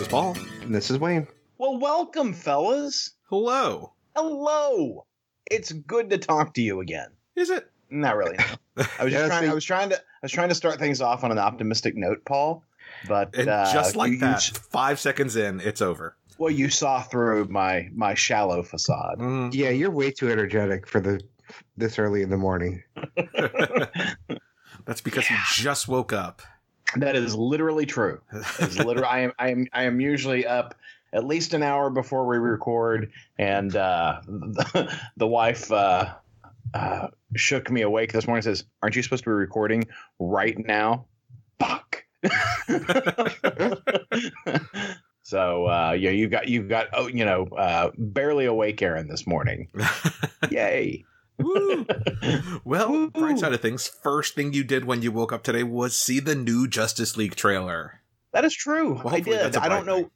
I'm Aaron. This is Paul. And this is Wayne. Well, welcome, fellas. Hello. Hello. It's good to talk to you again. Is it? Not really. No. I was just trying. see- I was trying to. I was trying to start things off on an optimistic note, Paul. But And uh, just like you- that, you- five seconds in, it's over. well, you saw through my my shallow facade. Mm. Yeah, you're way too energetic for the this early in the morning. That's because you just woke up. That is literally true. It's literally. I am. I am. I am usually up at least an hour before we record, and uh, the, the wife uh, uh, shook me awake this morning. and Says, "Aren't you supposed to be recording right now?" Fuck. so uh, yeah, you got you got oh you know uh, barely awake, Aaron, this morning. Yay! Woo. Well, Woo. bright side of things, first thing you did when you woke up today was see the new Justice League trailer. That is true. Well, I did. I don't know.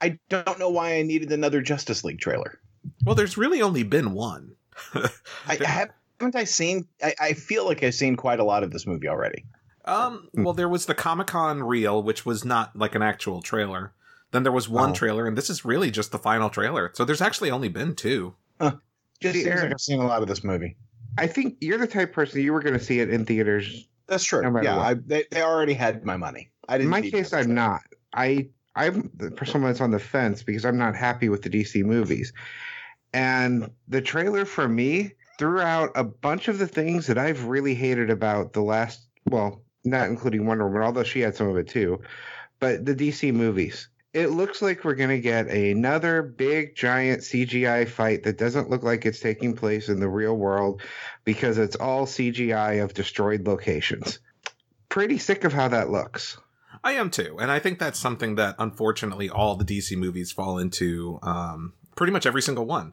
I don't know why I needed another Justice League trailer. Well, there's really only been one. I, I have, haven't I seen? I, I feel like I've seen quite a lot of this movie already. Um, well, there was the Comic Con reel, which was not like an actual trailer. Then there was one Oh. trailer, and this is really just the final trailer. So there's actually only been two. Just seems Aaron- like I've seen a lot of this movie. I think you're the type of person you were going to see it in theaters. That's true. No yeah. I, they they already had my money. I In didn't. my case, I'm not. I I'm the someone that's on the fence because I'm not happy with the DC movies, and the trailer for me threw out a bunch of the things that I've really hated about the last. Well, not including Wonder Woman, although she had some of it too, but the DC movies. It looks like we're going to get another big giant CGI fight that doesn't look like it's taking place in the real world because it's all CGI of destroyed locations. Pretty sick of how that looks. I am too, and I think that's something that unfortunately all the DC movies fall into. Um, pretty much every single one.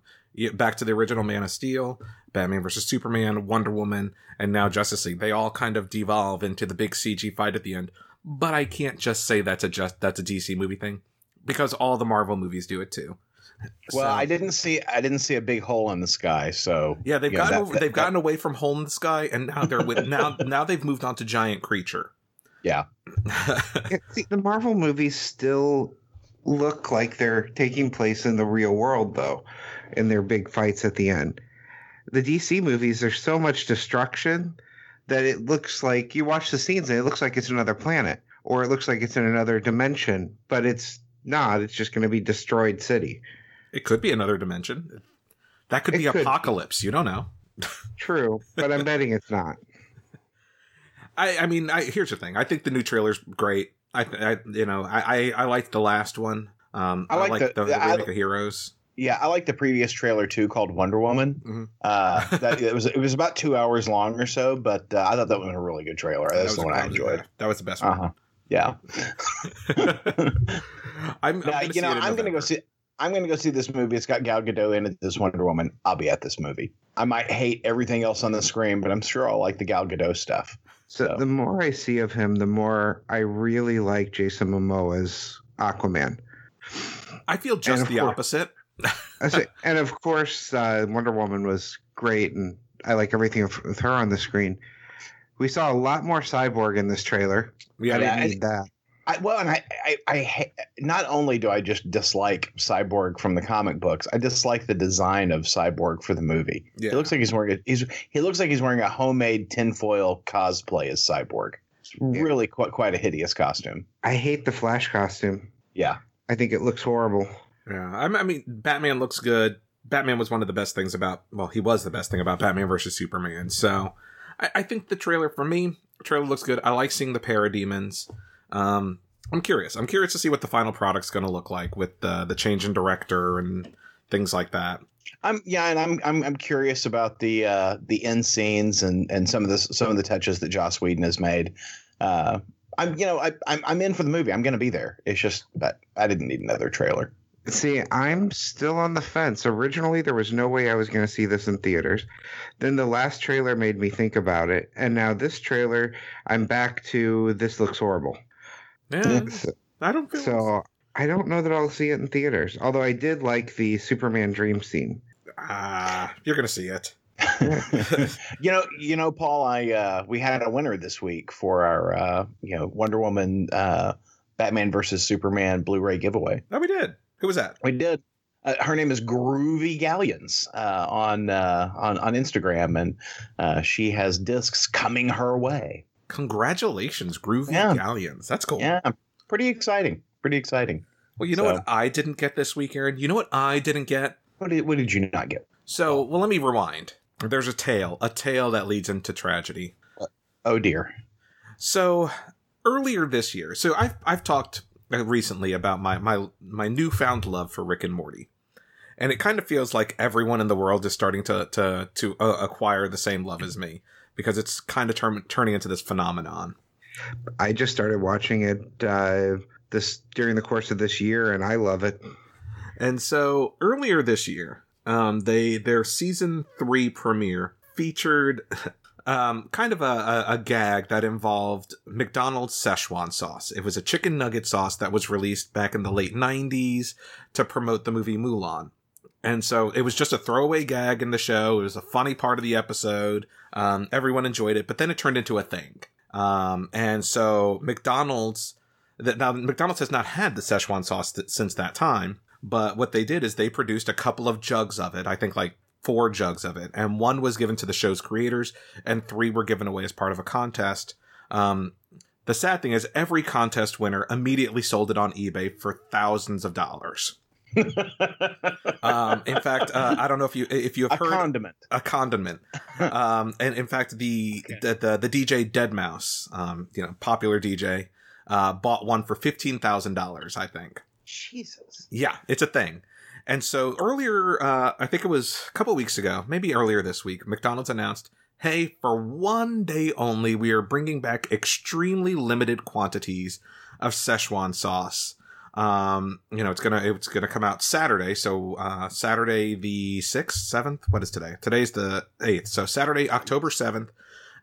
Back to the original Man of Steel, Batman vs Superman, Wonder Woman, and now Justice League. They all kind of devolve into the big CG fight at the end. But I can't just say that's a just that's a DC movie thing because all the Marvel movies do it too. Well, So- I didn't see. I didn't see a big hole in the sky. So Yeah, they've you know, gotten that- over, that- they've gotten away from hole in the sky, and now they're with now now they've moved on to giant creature. Yeah. Yeah, see, the Marvel movies still look like they're taking place in the real world, though, in their big fights at the end. The DC movies, there's so much destruction that it looks like you watch the scenes and it looks like it's another planet or it looks like it's in another dimension, but it's not. It's just going to be destroyed city. it could be another dimension. That could It be could. apocalypse. You don't know. True, but I'm betting it's not. I, I mean, I, here's the thing. I think the new trailer's great. I, I you know, I, I, I liked the last one. Um, I I like the- the, the, Heroes. Yeah, I like the previous trailer too, called Wonder Woman. Mhm. Uh, that it was it was about two hours long or so, but uh, I thought that was a really good trailer. That That's was the one I enjoyed. That was the best Uh huh. Yeah. one. I'm, I'm Now, gonna you know, I'm gonna go see. I'm gonna go see this movie. It's got Gal Gadot in it. This Wonder Woman. I'll be at this movie. I might hate everything else on the screen, but I'm sure I'll like the Gal Gadot stuff. So So- the more I see of him, the more I really like Jason Momoa's Aquaman. I feel just the course- opposite. And of course, uh, Wonder Woman was great, and I like everything with her on the screen. We saw a lot more cyborg in this trailer. Yeah, I didn't I- need that. I, well, and I, I, I, ha- not only do I just dislike Cyborg from the comic books, I dislike the design of Cyborg for the movie. Yeah. He looks like he's wearing a, he's he looks like he's wearing a homemade tinfoil cosplay as Cyborg. It's Yeah. really quite quite a hideous costume. I hate the Flash costume. Yeah, I think it looks horrible. Yeah, I, mean, Batman looks good. Batman was one of the best things about. Well, he was the best thing about Batman versus Superman. So, I, I think the trailer for me, trailer looks good. I like seeing the parademons. Um, I'm curious. I'm curious to see what the final product's going to look like with the the change in director and things like that. I'm yeah, and I'm I'm I'm curious about the uh, the end scenes and and some of the some of the touches that Joss Whedon has made. Uh, I'm you know I I'm I'm in for the movie. I'm going to be there. It's just that I didn't need another trailer. See, I'm still on the fence. Originally, there was no way I was going to see this in theaters. Then the last trailer made me think about it, and now this trailer, I'm back to this looks horrible. Yeah, So, I don't feel so I don't know that I'll see it in theaters. Although I did like the Superman dream scene. Ah, you're going to see it. you know, you know, Paul. I uh, we had a winner this week for our uh, you know Wonder Woman uh, Batman versus Superman Blu-ray giveaway. Oh, we did. Who was that? We did. Uh, her name is Groovy Galleons uh, on uh, on on Instagram, and uh, she has discs coming her way. Congratulations, Groovy Yeah. Galleons. That's cool. Yeah, pretty exciting. Pretty exciting. Well, you know So- what I didn't get this week, Aaron? You know what I didn't get? What did what did you not get? So, well, let me rewind. There's a tale, a tale that leads into tragedy. Oh dear. So, earlier this year, so I've I've talked uh, recently about my my my newfound love for Rick and Morty, and it kind of feels like everyone in the world is starting to to to uh, acquire the same love as me because it's kind of turn, turning into this phenomenon. I just started watching it uh, this during the course of this year, and I love it. And so earlier this year, um, they their season three premiere featured um, kind of a, a, a gag that involved McDonald's Szechuan sauce. It was a chicken nugget sauce that was released back in the late '90s to promote the movie Mulan. And so it was just a throwaway gag in the show. It was a funny part of the episode. Um, everyone enjoyed it, but then it turned into a thing. Um, and so McDonald's that now McDonald's has not had the Szechuan sauce th- since that time. But what they did is they produced a couple of jugs of it. I think like four jugs of it, and one was given to the show's creators, and three were given away as part of a contest. Um, the sad thing is, every contest winner immediately sold it on eBay for thousands of dollars. Um, in fact, uh, I don't know if you if you a have heard condiment. a condiment. um, and in fact, the, Okay. the the the DJ Deadmau5, um, you know, popular DJ, uh, bought one for fifteen thousand dollars. I think. Jesus. Yeah, it's a thing. And so earlier, uh, I think it was a couple weeks ago, maybe earlier this week, McDonald's announced, "Hey, for one day only, we are bringing back extremely limited quantities of Szechuan sauce." Um, you know, it's gonna it's gonna come out Saturday, so uh, Saturday the sixth, seventh. What is today? Today's the eighth, so Saturday, October seventh,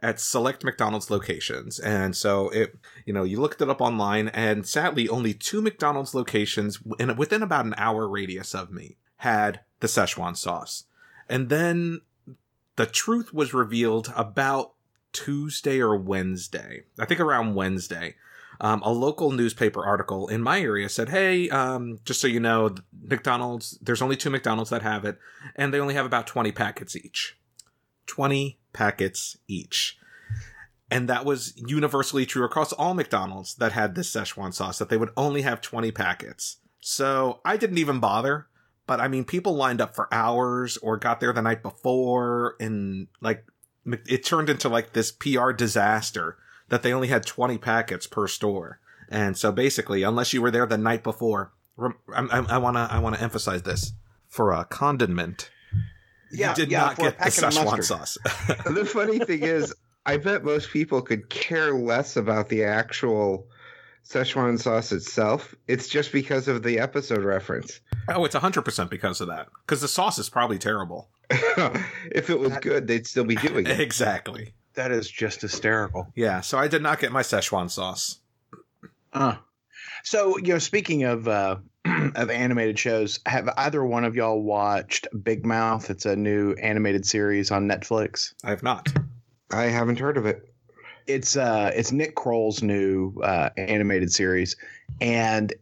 at select McDonald's locations. And so it, you know, you looked it up online, and sadly, only two McDonald's locations in, within about an hour radius of me had the Szechuan sauce. And then the truth was revealed about Tuesday or Wednesday. I think around Wednesday. Um, a local newspaper article in my area said, "Hey, um, just so you know, McDonald's. There's only two McDonald's that have it, and they only have about 20 packets each. 20 packets each." And that was universally true across all McDonald's that had this Szechuan sauce, that they would only have 20 packets. So I didn't even bother. But I mean, people lined up for hours or got there the night before, and like, it turned into like this PR disaster that they only had 20 packets per store. And so basically, unless you were there the night before, I, I, I wanna I wanna emphasize this for a condiment. Yeah, you did yeah, not get the packet Szechuan sauce. the funny thing is, I bet most people could care less about the actual Szechuan sauce itself. It's just because of the episode reference. oh, it's 100% because of that. Because the sauce is probably terrible. if it was That- good, they'd still be doing it. Exactly. That is just hysterical. Yeah, so I did not get my Szechuan sauce. Uh. So you know, speaking of uh, of animated shows, have either one of y'all watched Big Mouth? It's a new animated series on Netflix. I have not. I haven't heard of it. It's uh, it's Nick Kroll's new uh, animated series, and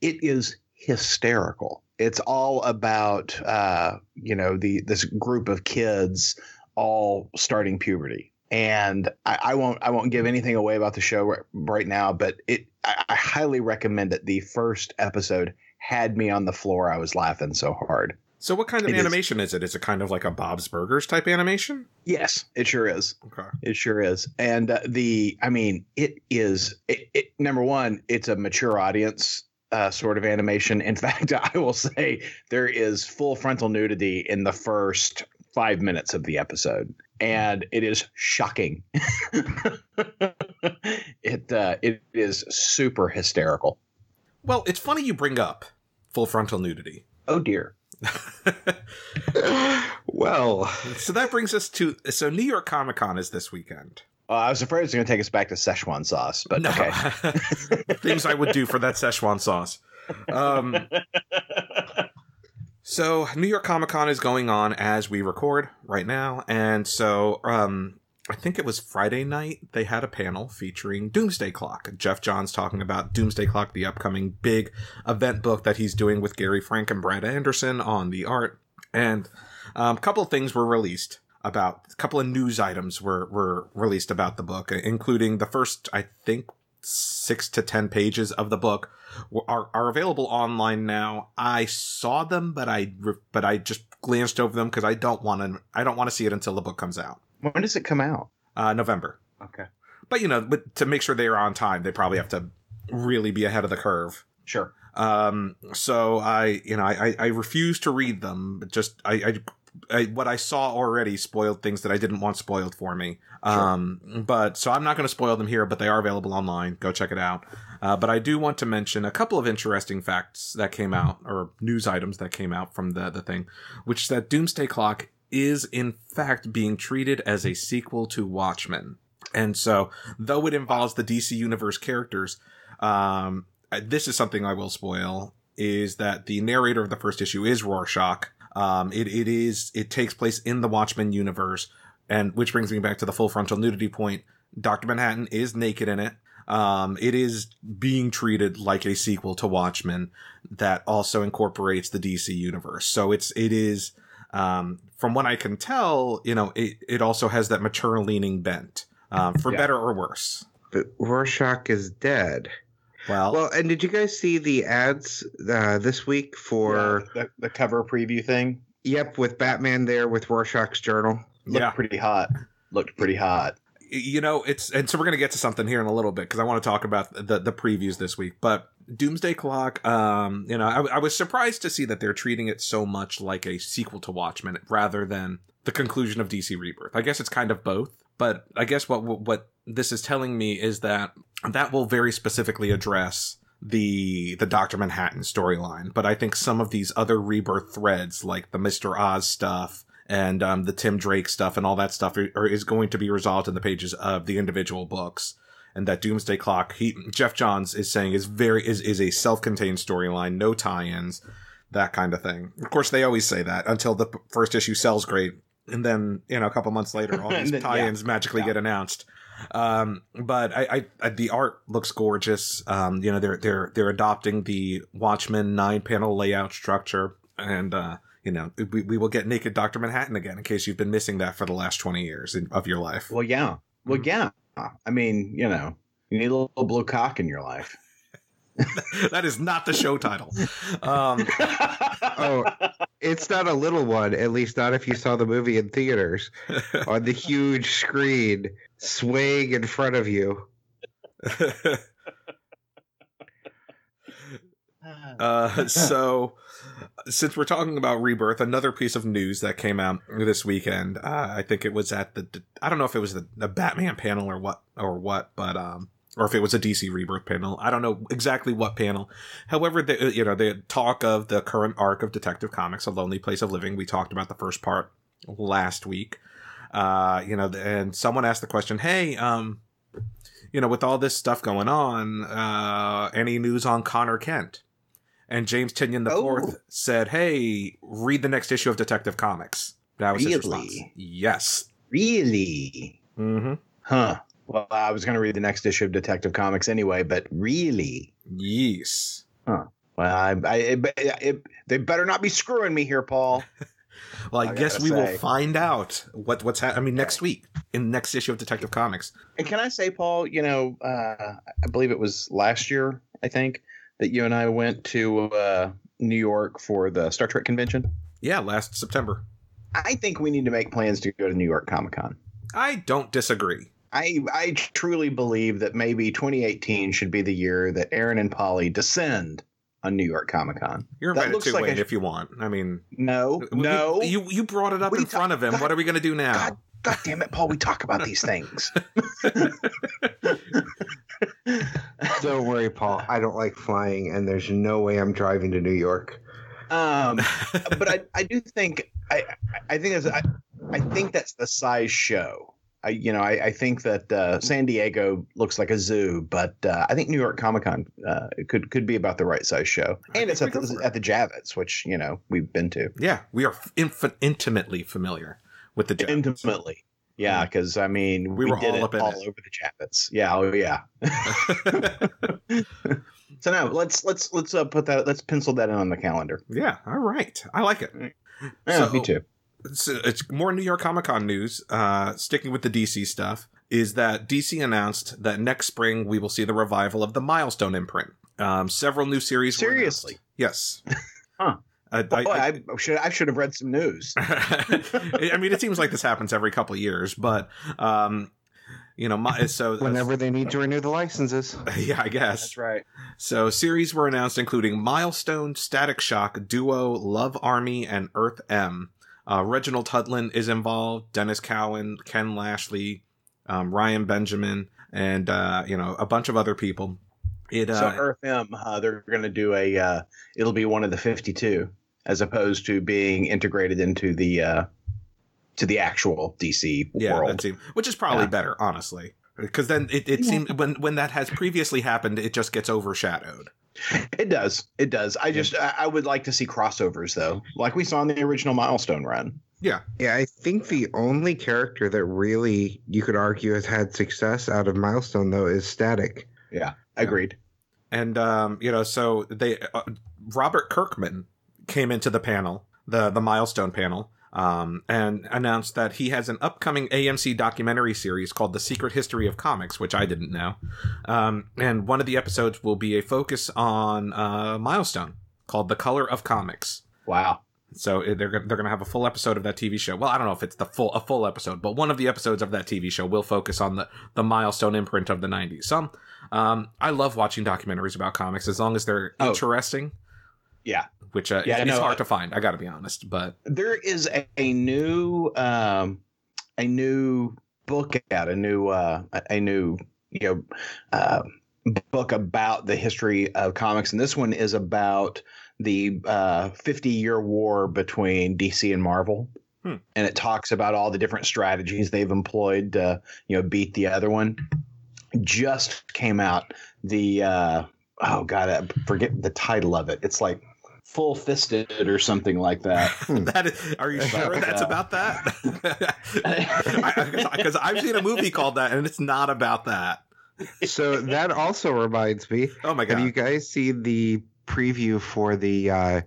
it is hysterical. It's all about uh, you know the this group of kids all starting puberty, and I, I won't I won't give anything away about the show right, right now, but it I, I highly recommend it. The first episode had me on the floor. I was laughing so hard. So what kind of It is- animation is it? Is it kind of like a Bob's Burgers type animation? Yes, it sure is. Okay. It sure is. And uh, the, I mean, it is, it, it, number one, it's a mature audience uh, sort of animation. In fact, I will say there is full frontal nudity in the first five minutes of the episode. And it is shocking. it uh, it is super hysterical. Well, it's funny you bring up full frontal nudity. Oh dear. well, so that brings us to so New York Comic Con is this weekend. Uh, I was afraid it was going to take us back to Szechuan sauce, but no. okay. Things I would do for that Szechuan sauce. Um, so New York Comic Con is going on as we record right now, and so um, I think it was Friday night, they had a panel featuring Doomsday Clock. Geoff Johns talking about Doomsday Clock, the upcoming big event book that he's doing with Gary Frank and Brad Anderson on the art. And um, a couple things were released about, a couple of news items were, were released about the book, including the first, I think, six to ten pages of the book are, are available online now. I saw them, but I but I just glanced over them because I don't want to I don't want to see it until the book comes out. When does it come out? Uh, November. Okay. But you know, but to make sure they are on time, they probably have to really be ahead of the curve. Sure. Um. So I, you know, I I refuse to read them. But just I, I I, what I saw already spoiled things that I didn't want spoiled for me. Sure. Um, but so I'm not going to spoil them here, but they are available online. Go check it out. Uh, but I do want to mention a couple of interesting facts that came out, or news items that came out from the the thing, which is that Doomsday Clock is in fact being treated as a sequel to Watchmen. And so, though it involves the DC Universe characters, um, this is something I will spoil. Is that the narrator of the first issue is Rorschach, um, it, it is, it takes place in the Watchmen universe. And which brings me back to the full frontal nudity point. Dr. Manhattan is naked in it. Um, it is being treated like a sequel to Watchmen that also incorporates the DC universe. So it's, it is, um, from what I can tell, you know, it, it also has that mature leaning bent, um, for yeah. better or worse. But Rorschach is dead. Well, well, and did you guys see the ads uh, this week for yeah, the, the, cover preview thing? Yep, with Batman there with Rorschach's journal. Looked yeah. pretty hot. Looked pretty hot. You know, it's and so we're gonna get to something here in a little bit because I want to talk about the the previews this week. But Doomsday Clock, um, you know, I, I was surprised to see that they're treating it so much like a sequel to Watchmen rather than the conclusion of DC Rebirth. I guess it's kind of both, but I guess what what this is telling me is that that will very specifically address the the Doctor Manhattan storyline. But I think some of these other rebirth threads, like the Mister Oz stuff and um, the Tim Drake stuff and all that stuff, are, are, is going to be resolved in the pages of the individual books. And that Doomsday Clock, he Geoff Johns is saying is very is is a self contained storyline, no tie-ins, that kind of thing. Of course, they always say that until the first issue sells great, and then you know a couple months later, all these tie-ins yeah. magically yeah. get announced. Um, but I, I, I, the art looks gorgeous. Um, you know, they're they're they're adopting the Watchmen nine panel layout structure, and uh, you know, we, we will get naked Doctor Manhattan again in case you've been missing that for the last twenty years of your life. Well, yeah, well, mm-hmm. yeah. I mean, you know, you need a little blue cock in your life. that is not the show title. Um, oh, it's not a little one. At least not if you saw the movie in theaters on the huge screen swaying in front of you. uh, so, since we're talking about rebirth, another piece of news that came out this weekend. Uh, I think it was at the. I don't know if it was the, the Batman panel or what or what, but um, or if it was a DC Rebirth panel. I don't know exactly what panel. However, the, you know, the talk of the current arc of Detective Comics, A Lonely Place of Living. We talked about the first part last week. Uh, you know, and someone asked the question, "Hey, um, you know, with all this stuff going on, uh, any news on Connor Kent?" And James Tynion the oh. fourth said, "Hey, read the next issue of Detective Comics." That was really? his response. Yes. Really? Mm-hmm. Huh. Well, I was going to read the next issue of Detective Comics anyway, but really? Yes. Huh. Well, I, I it, it, they better not be screwing me here, Paul. well, I, I guess we say. will find out what what's happening. I mean, next week in the next issue of Detective Comics. And can I say, Paul? You know, uh, I believe it was last year. I think that you and I went to uh, New York for the Star Trek convention. Yeah, last September. I think we need to make plans to go to New York Comic Con. I don't disagree. I I truly believe that maybe 2018 should be the year that Aaron and Polly descend on New York Comic Con. You're invited to like Wayne a, if you want. I mean, no, no. You you brought it up in front of him. God, what are we going to do now? God, God damn it, Paul! We talk about these things. don't worry, Paul. I don't like flying, and there's no way I'm driving to New York. Um, but I I do think I I think that's I, I think that's the size show I, you know, I, I think that uh, San Diego looks like a zoo, but uh, I think New York Comic Con uh, could could be about the right size show, and it's at the, at the Javits, which you know we've been to. Yeah, we are inf- intimately familiar with the Javits. intimately. Yeah, because I mean, We we, were did all it up in all it. over the Javits. Yeah, oh yeah. so now let's let's let's uh, put that let's pencil that in on the calendar. yeah, all right. I like it. Yeah, So- me too. it's, it's more New York Comic Con news. Uh, sticking with the DC stuff, is that DC announced that next spring we will see the revival of the Milestone imprint. Um, several new series. Seriously? Yes. Huh. I, Boy, I, I, should I should have read some news. I mean, it seems like this happens every couple of years, but um, you know, my, so Whenever they need to renew the licenses. yeah, I guess That's right. So series were announced including Milestone, Static Shock, Duo, Love Army, and Earth M. Uh, Reginald Hudlin is involved, Denys Cowan, Ken Lashley, um, Ryan Benjamin, and uh, you know a bunch of other people. It so uh, Earth M, uh, they're going to do a. Uh, it'll be one of the fifty-two, as opposed to being integrated into the uh, to the actual DC yeah, world. that seemed, which is probably Yeah. better, honestly, because then it, it Yeah. seemed when when that has previously happened, it just gets overshadowed. It does. It does. I just I, I would like to see crossovers though, like we saw in the original Milestone run. Yeah, Yeah, I think the only character that really you could argue has had success out of Milestone though is Static. Yeah, agreed. and um, you know, so they uh, Robert Kirkman came into the panel, the the milestone panel, um, and announced that he has an upcoming AMC documentary series called "The Secret History of Comics," which I didn't know, um, and one of the episodes will be a focus on uh, milestone called "The Color of Comics." Wow. So uh, they're they're going to have a full episode of that TV show. Well, I don't know if it's the full a full episode, but one of the episodes of that TV show will focus on the the milestone imprint of the '90s. Some, um, I love watching documentaries about comics as long as they're Oh. interesting, Yeah. Which uh, Yeah, it's, it's no, hard to find. I got to be honest, but There is a, a new um a new book out, a new uh a- a new you know uh, book about the history of comics, and this one is about the uh, 50 year war between DC and Marvel. Hmm. And it talks about all the different strategies they've employed to, you know, beat the other one. Just came out the uh, oh god, I forget the title of it. It's like full fisted or something like that. that is, are you sure that's Yeah. about that? Because I've seen a movie called that, and it's not about that. So that also reminds me. Oh my god! Have you guys seen the preview for the uh,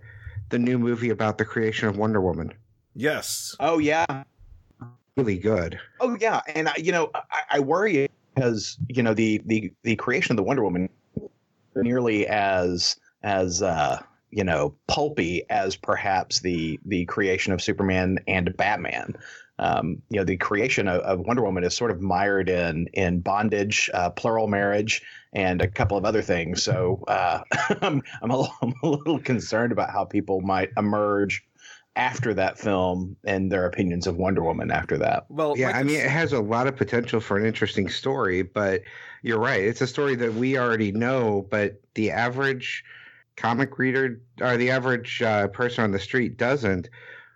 the new movie about the creation of Wonder Woman? yes. Oh yeah, Really good. Oh yeah, and I, you know I, I worry because you know the the the creation of the Wonder Woman nearly as as uh, you know pulpy as perhaps the the creation of Superman and Batman. Um, you know the creation of, of Wonder Woman is sort of mired in in bondage, uh, plural marriage, and a couple of other things. So uh, I'm I'm a, little, I'm a little concerned about how people might emerge after that film and their opinions of Wonder Woman after that. Well, Yeah, like I mean, it has a lot of potential for an interesting story, but you're right. It's a story that we already know, but the average comic reader or the average uh, person on the street doesn't,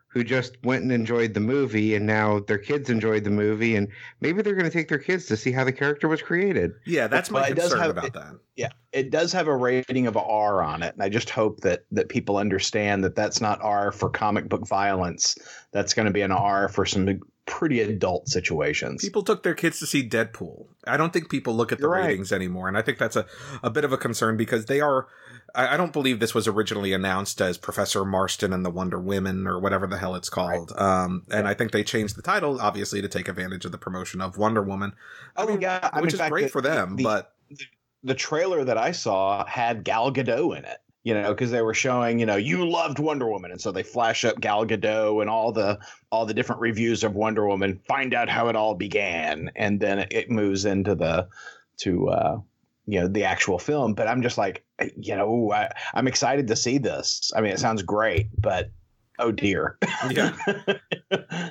who just went and enjoyed the movie, and now their kids enjoyed the movie, and maybe they're going to take their kids to see how the character was created. yeah, that's my Well, does concern have- about it- that. Yeah, it does have a rating of R on it, and I just hope that that people understand that that's not R for comic book violence. That's going to be an R for some pretty adult situations. People took their kids to see Deadpool. I don't think people look at the right. ratings anymore, and I think that's a, a bit of a concern because they are. I, I don't believe this was originally announced as Professor Marston and the Wonder Women or whatever the hell it's called. Um, and I think they changed the title obviously to take advantage of the promotion of Wonder Woman, oh I mean, yeah, I mean, which in is great the- for them. the- but the trailer that I saw had Gal Gadot in it. You know, because they were showing, you know, you loved Wonder Woman, and so they flash up Gal Gadot and all the all the different reviews of Wonder Woman, find out how it all began, and then it, moves into the to uh, you know the actual film. But I'm just like, you know, I, I'm excited to see this. I mean, it sounds great, but oh dear. Yeah.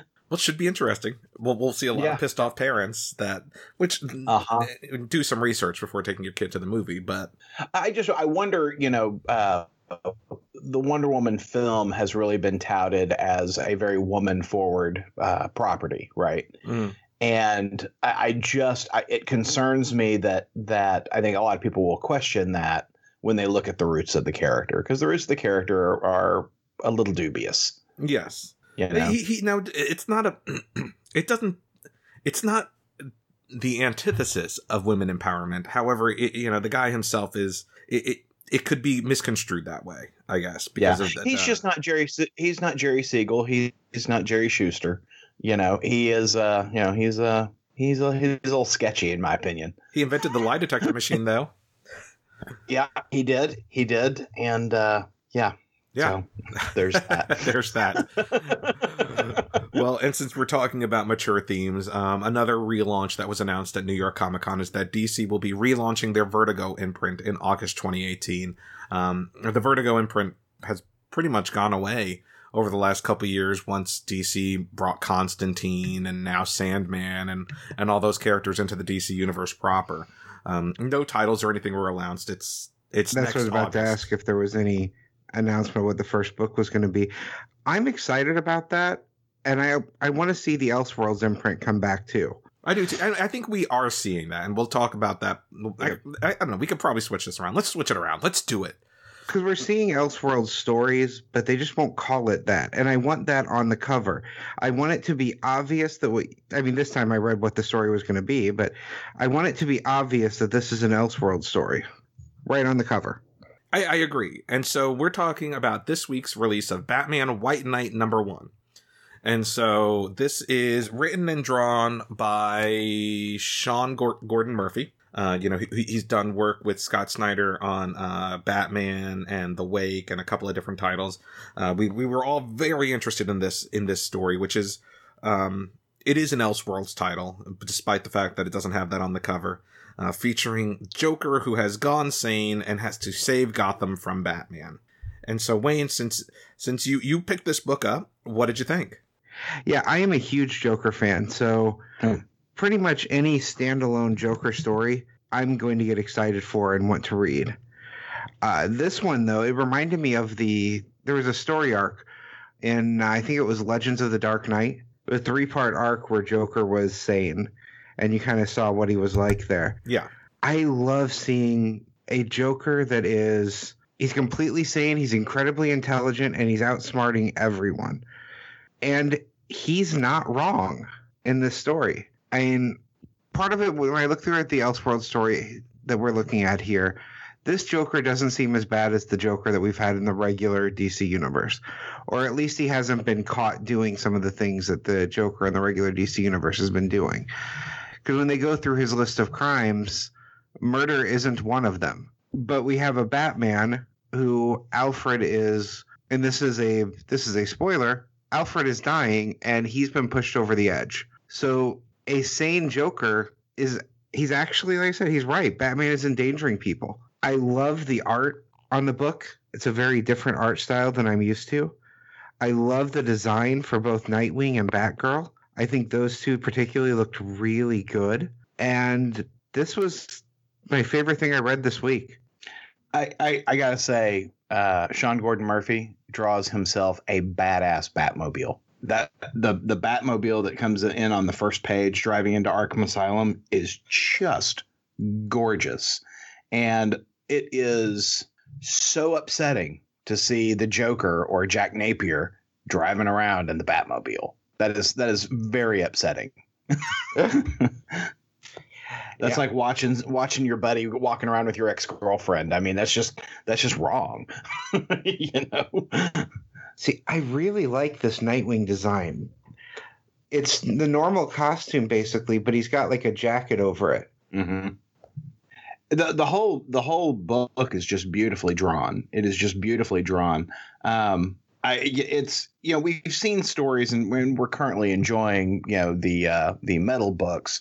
well, should be interesting. We'll we'll see a lot Yeah. of pissed off parents that which Uh-huh. do some research before taking your kid to the movie. But I just I wonder, you know, uh, the Wonder Woman film has really been touted as a very woman forward uh, property, right? mm, And I, I just I, it concerns me that that I think a lot of people will question that when they look at the roots of the character because the roots of the character are, are a little dubious. yes, You know? He, he now it's not a. It doesn't. it's not the antithesis of women empowerment. However, it, you know, the guy himself is it, it, it could be misconstrued that way, I guess, because yeah. of the, he's uh, just not Jerry. He's not Jerry Siegel. He, he's not Jerry Schuster. You know, he is. Uh, you know, he's uh he's a, he's a little sketchy in my opinion. he invented the lie detector machine, though. Yeah, he did. He did, and uh, yeah, Yeah, So, there's that. there's that. well, and since we're talking about mature themes, um, another relaunch that was announced at New York Comic Con is that DC will be relaunching their Vertigo imprint in August 2018. Um, the Vertigo imprint has pretty much gone away over the last couple years once DC brought Constantine and now Sandman and, and all those characters into the DC universe proper. Um, no titles or anything were announced. It's it's That's next what I was about to ask if there was any announcement what the first book was going to be. I'm excited about that, and I I want to see the Elseworlds imprint come back too. I do too. I, I think we are seeing that, and we'll talk about that. I, I, I don't know. We could probably switch this around. Let's switch it around. Let's do it. Because we're seeing Elseworlds stories, but they just won't call it that. And I want that on the cover. I want it to be obvious that we, I mean, this time I read what the story was going to be, but I want it to be obvious that this is an Elseworlds story right on the cover. I, I agree. And so we're talking about this week's release of Batman White Knight number one. And so this is written and drawn by Sean Gor- Gordon Murphy. Uh, you know, he, he's done work with Scott Snyder on uh, Batman and The Wake and a couple of different titles. Uh, we we were all very interested in this in this story, which is um, it is an Elseworlds title, despite the fact that it doesn't have that on the cover. Uh, featuring Joker who has gone sane and has to save Gotham from Batman. And so Wayne, since since you you picked this book up, what did you think? Yeah, I am a huge Joker fan, so Hmm. pretty much any standalone Joker story, I'm going to get excited for and want to read. Uh, this one, though, it reminded me of the there was a story arc in I think it was Legends of the Dark Knight, a three part arc where Joker was sane, and you kind of saw what he was like there. Yeah. I love seeing a Joker that is he's completely sane, he's incredibly intelligent, and he's outsmarting everyone. And he's not wrong in this story. I mean, part of it when I look through at the Elseworld story that we're looking at here, this Joker doesn't seem as bad as the Joker that we've had in the regular DC universe. Or at least he hasn't been caught doing some of the things that the Joker in the regular DC universe has been doing. Because when they go through his list of crimes, murder isn't one of them. But we have a Batman who Alfred is and this is a this is a spoiler, Alfred is dying and he's been pushed over the edge. So a sane Joker is he's actually like I said, he's right. Batman is endangering people. I love the art on the book. It's a very different art style than I'm used to. I love the design for both Nightwing and Batgirl. I think those two particularly looked really good. And this was my favorite thing I read this week. I, I, I gotta say, uh, Sean Gordon Murphy draws himself a badass Batmobile. That the the Batmobile that comes in on the first page driving into Arkham Asylum is just gorgeous, and it is so upsetting to see the Joker or Jack Napier driving around in the Batmobile. That is that is very upsetting. That's Yeah. like watching watching your buddy walking around with your ex girlfriend. I mean, that's just that's just wrong. you know. See, I really like this Nightwing design. It's the normal costume basically, but he's got like a jacket over it. Mm-hmm. The the whole the whole book is just beautifully drawn. It is just beautifully drawn. Um, I it's you know we've seen stories and we're currently enjoying you know the uh, the metal books,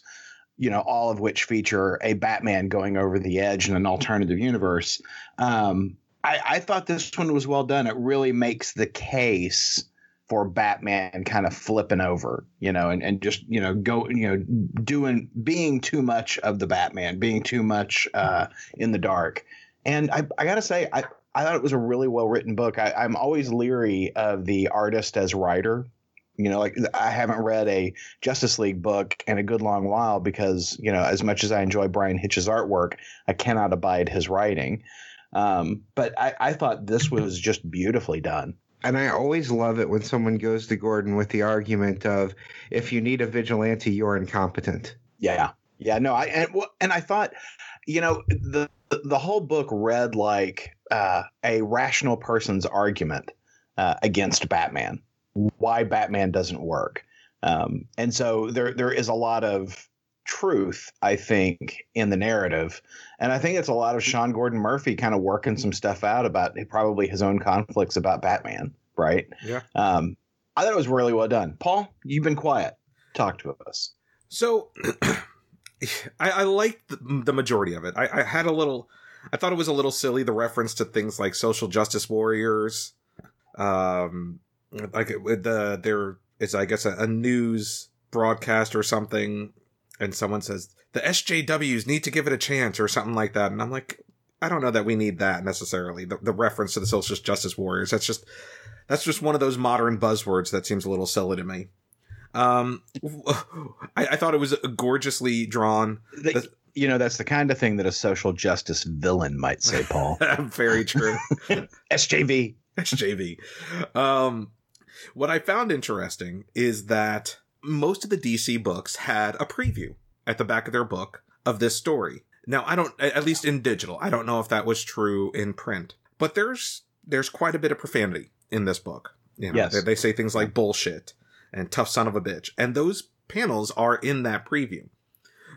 you know all of which feature a Batman going over the edge in an alternative universe. Um, I, I thought this one was well done. It really makes the case for Batman kind of flipping over, you know, and, and just, you know, go, you know, doing, being too much of the Batman, being too much uh, in the dark. And I, I got to say, I, I thought it was a really well written book. I, I'm always leery of the artist as writer. You know, like I haven't read a Justice League book in a good long while because, you know, as much as I enjoy Bryan Hitch's artwork, I cannot abide his writing. Um, but I, I thought this was just beautifully done. And I always love it when someone goes to Gordon with the argument of, if you need a vigilante, you're incompetent. Yeah, yeah, no, I and and I thought, you know, the the whole book read like uh, a rational person's argument uh, against Batman, why Batman doesn't work, um, and so there there is a lot of truth, I think, in the narrative. And I think it's a lot of Sean Gordon Murphy kind of working some stuff out about probably his own conflicts about Batman, right? Yeah. Um, I thought it was really well done. Paul, you've been quiet. Talk to us. So I, I liked the, the, majority of it. I, I had a little, I thought it was a little silly, the reference to things like social justice warriors. Um, like the, there is, I guess, a, a news broadcast or something and someone says the SJWs need to give it a chance or something like that, and I'm like, I don't know that we need that necessarily. The, the reference to the social justice warriors. That's just that's just one of those modern buzzwords that seems a little silly to me. Um, I, I thought it was gorgeously drawn. The, you know, that's the kind of thing that a social justice villain might say, Paul. Very true. SJV. SJV. Um, what I found interesting is that most of the DC books had a preview at the back of their book of this story. Now, I don't, at least in digital, I don't know if that was true in print, but there's, there's quite a bit of profanity in this book. You know, yes. they, they say things like bullshit and tough son of a bitch. And those panels are in that preview.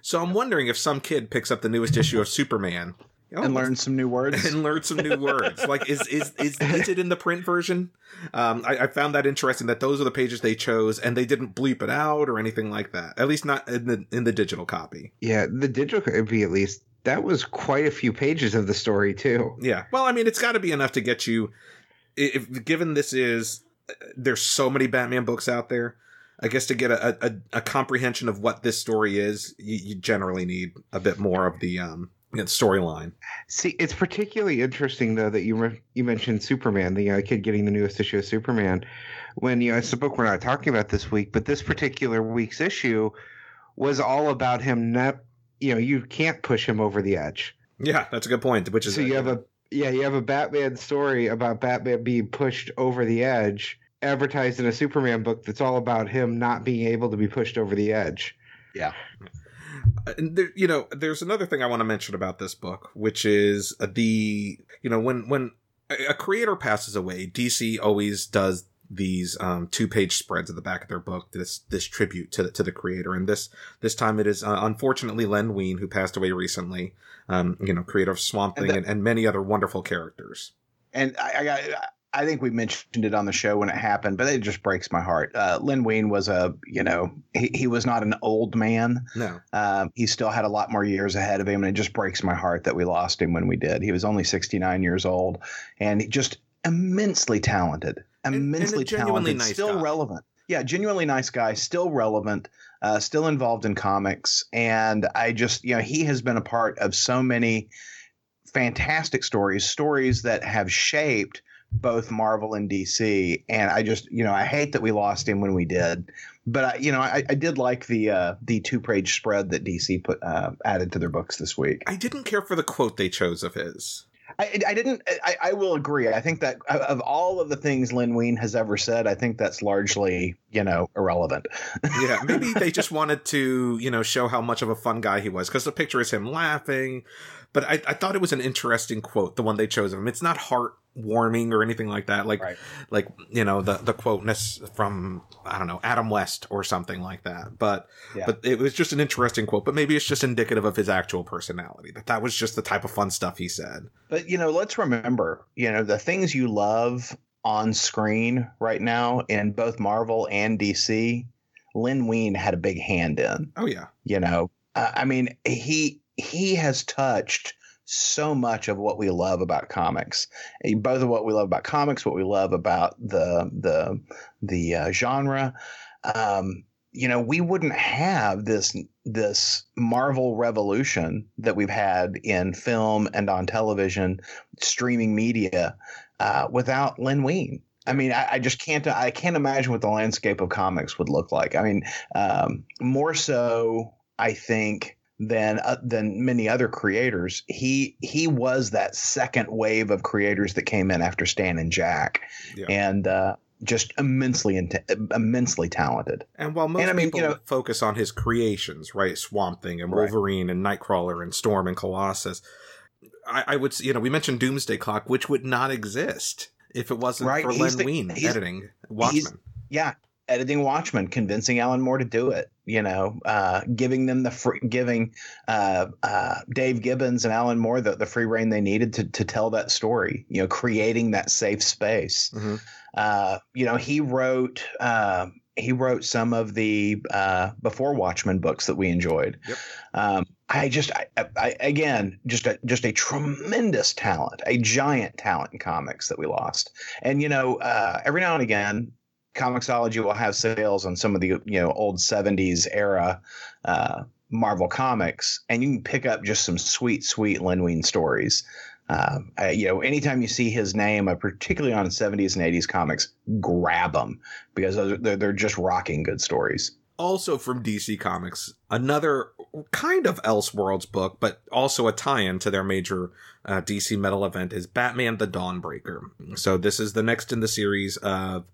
So I'm wondering if some kid picks up the newest issue of Superman oh, and learn some new words and learn some new words. Like, is, is, is, is it in the print version? Um, I, I, found that interesting that those are the pages they chose and they didn't bleep it out or anything like that. At least not in the, in the digital copy. Yeah. The digital copy, at least that was quite a few pages of the story too. Yeah. Well, I mean, it's got to be enough to get you, if given this is, there's so many Batman books out there. I guess to get a, a, a comprehension of what this story is, you, you generally need a bit more of the um, storyline. See, it's particularly interesting though that you re- you mentioned Superman, the uh, kid getting the newest issue of Superman. When you know it's a book we're not talking about this week, but this particular week's issue was all about him not. You know, you can't push him over the edge. Yeah, that's a good point. Which is so you have a yeah, you have a Batman story about Batman being pushed over the edge, advertised in a Superman book that's all about him not being able to be pushed over the edge. Yeah. And there, you know, there's another thing I want to mention about this book, which is the, you know, when when a creator passes away, DC always does these um, two page spreads at the back of their book this this tribute to the, to the creator. And this this time it is uh, unfortunately Len Wein who passed away recently um, you know creator of Swamp Thing and, and, and, many other wonderful characters. And I, I got I think we mentioned it on the show when it happened, but it just breaks my heart. Uh, Len Wein was a, you know, he, he was not an old man. No. Um, he still had a lot more years ahead of him. And it just breaks my heart that we lost him when we did. He was only 69 years old and just immensely talented, immensely and, and talented, nice still guy. relevant. Yeah, genuinely nice guy, still relevant, uh, still involved in comics. And I just, you know, he has been a part of so many fantastic stories, stories that have shaped – both Marvel and DC. And I just, you know, I hate that we lost him when we did, but I, you know, I, I did like the uh, the two page spread that DC put uh, added to their books this week. I didn't care for the quote they chose of his. I, I didn't. I, I, will agree. I think that of all of the things Len Wein has ever said, I think that's largely, you know, irrelevant. yeah, maybe they just wanted to, you know, show how much of a fun guy he was because the picture is him laughing. But I, I thought it was an interesting quote, the one they chose of him. It's not heart warming or anything like that. Like, right. like you know, the the quoteness from I don't know Adam West or something like that. But yeah. but it was just an interesting quote. But maybe it's just indicative of his actual personality. That that was just the type of fun stuff he said. But you know, let's remember, you know, the things you love on screen right now in both Marvel and DC. Len Wein had a big hand in. Oh yeah. You know, uh, I mean, he he has touched so much of what we love about comics, eh, both of what we love about comics, what we love about the the the uh, genre. Um, you know, we wouldn't have this this Marvel revolution that we've had in film and on television, streaming media, uh, without Len Wein. I mean, I, I, just can't. I can't imagine what the landscape of comics would look like. I mean, um, more so, I think than uh, than many other creators. He he was that second wave of creators that came in after Stan and Jack, yeah. and uh, just immensely immensely talented. And while most and, I mean, people you know, focus on his creations, right, Swamp Thing and Wolverine right. and Nightcrawler and Storm and Colossus, I, I, would you know we mentioned Doomsday Clock, which would not exist if it wasn't right. for he's Len the, Wein editing Watchmen. Yeah, editing Watchmen, convincing Alan Moore to do it. You know, uh, giving them the free, giving uh, uh, Dave Gibbons and Alan Moore the, the free reign they needed to to tell that story. You know, creating that safe space. Mm-hmm. Uh, you know, he wrote. Uh, he wrote some of the uh, before Watchmen books that we enjoyed. Yep. Um, I just, I, I, again, just a just a tremendous talent, a giant talent in comics that we lost. And you know, uh, every now and again, Comixology will have sales on some of the you know old '70s era uh, Marvel comics, and you can pick up just some sweet, sweet Len Wein stories. Uh, you know, anytime you see his name, uh, particularly on 70s and 80s comics, grab them because they're, they're just rocking good stories. Also from DC Comics, another kind of Elseworlds book, but also a tie-in to their major uh, DC metal event is Batman: The Dawnbreaker. So this is the next in the series of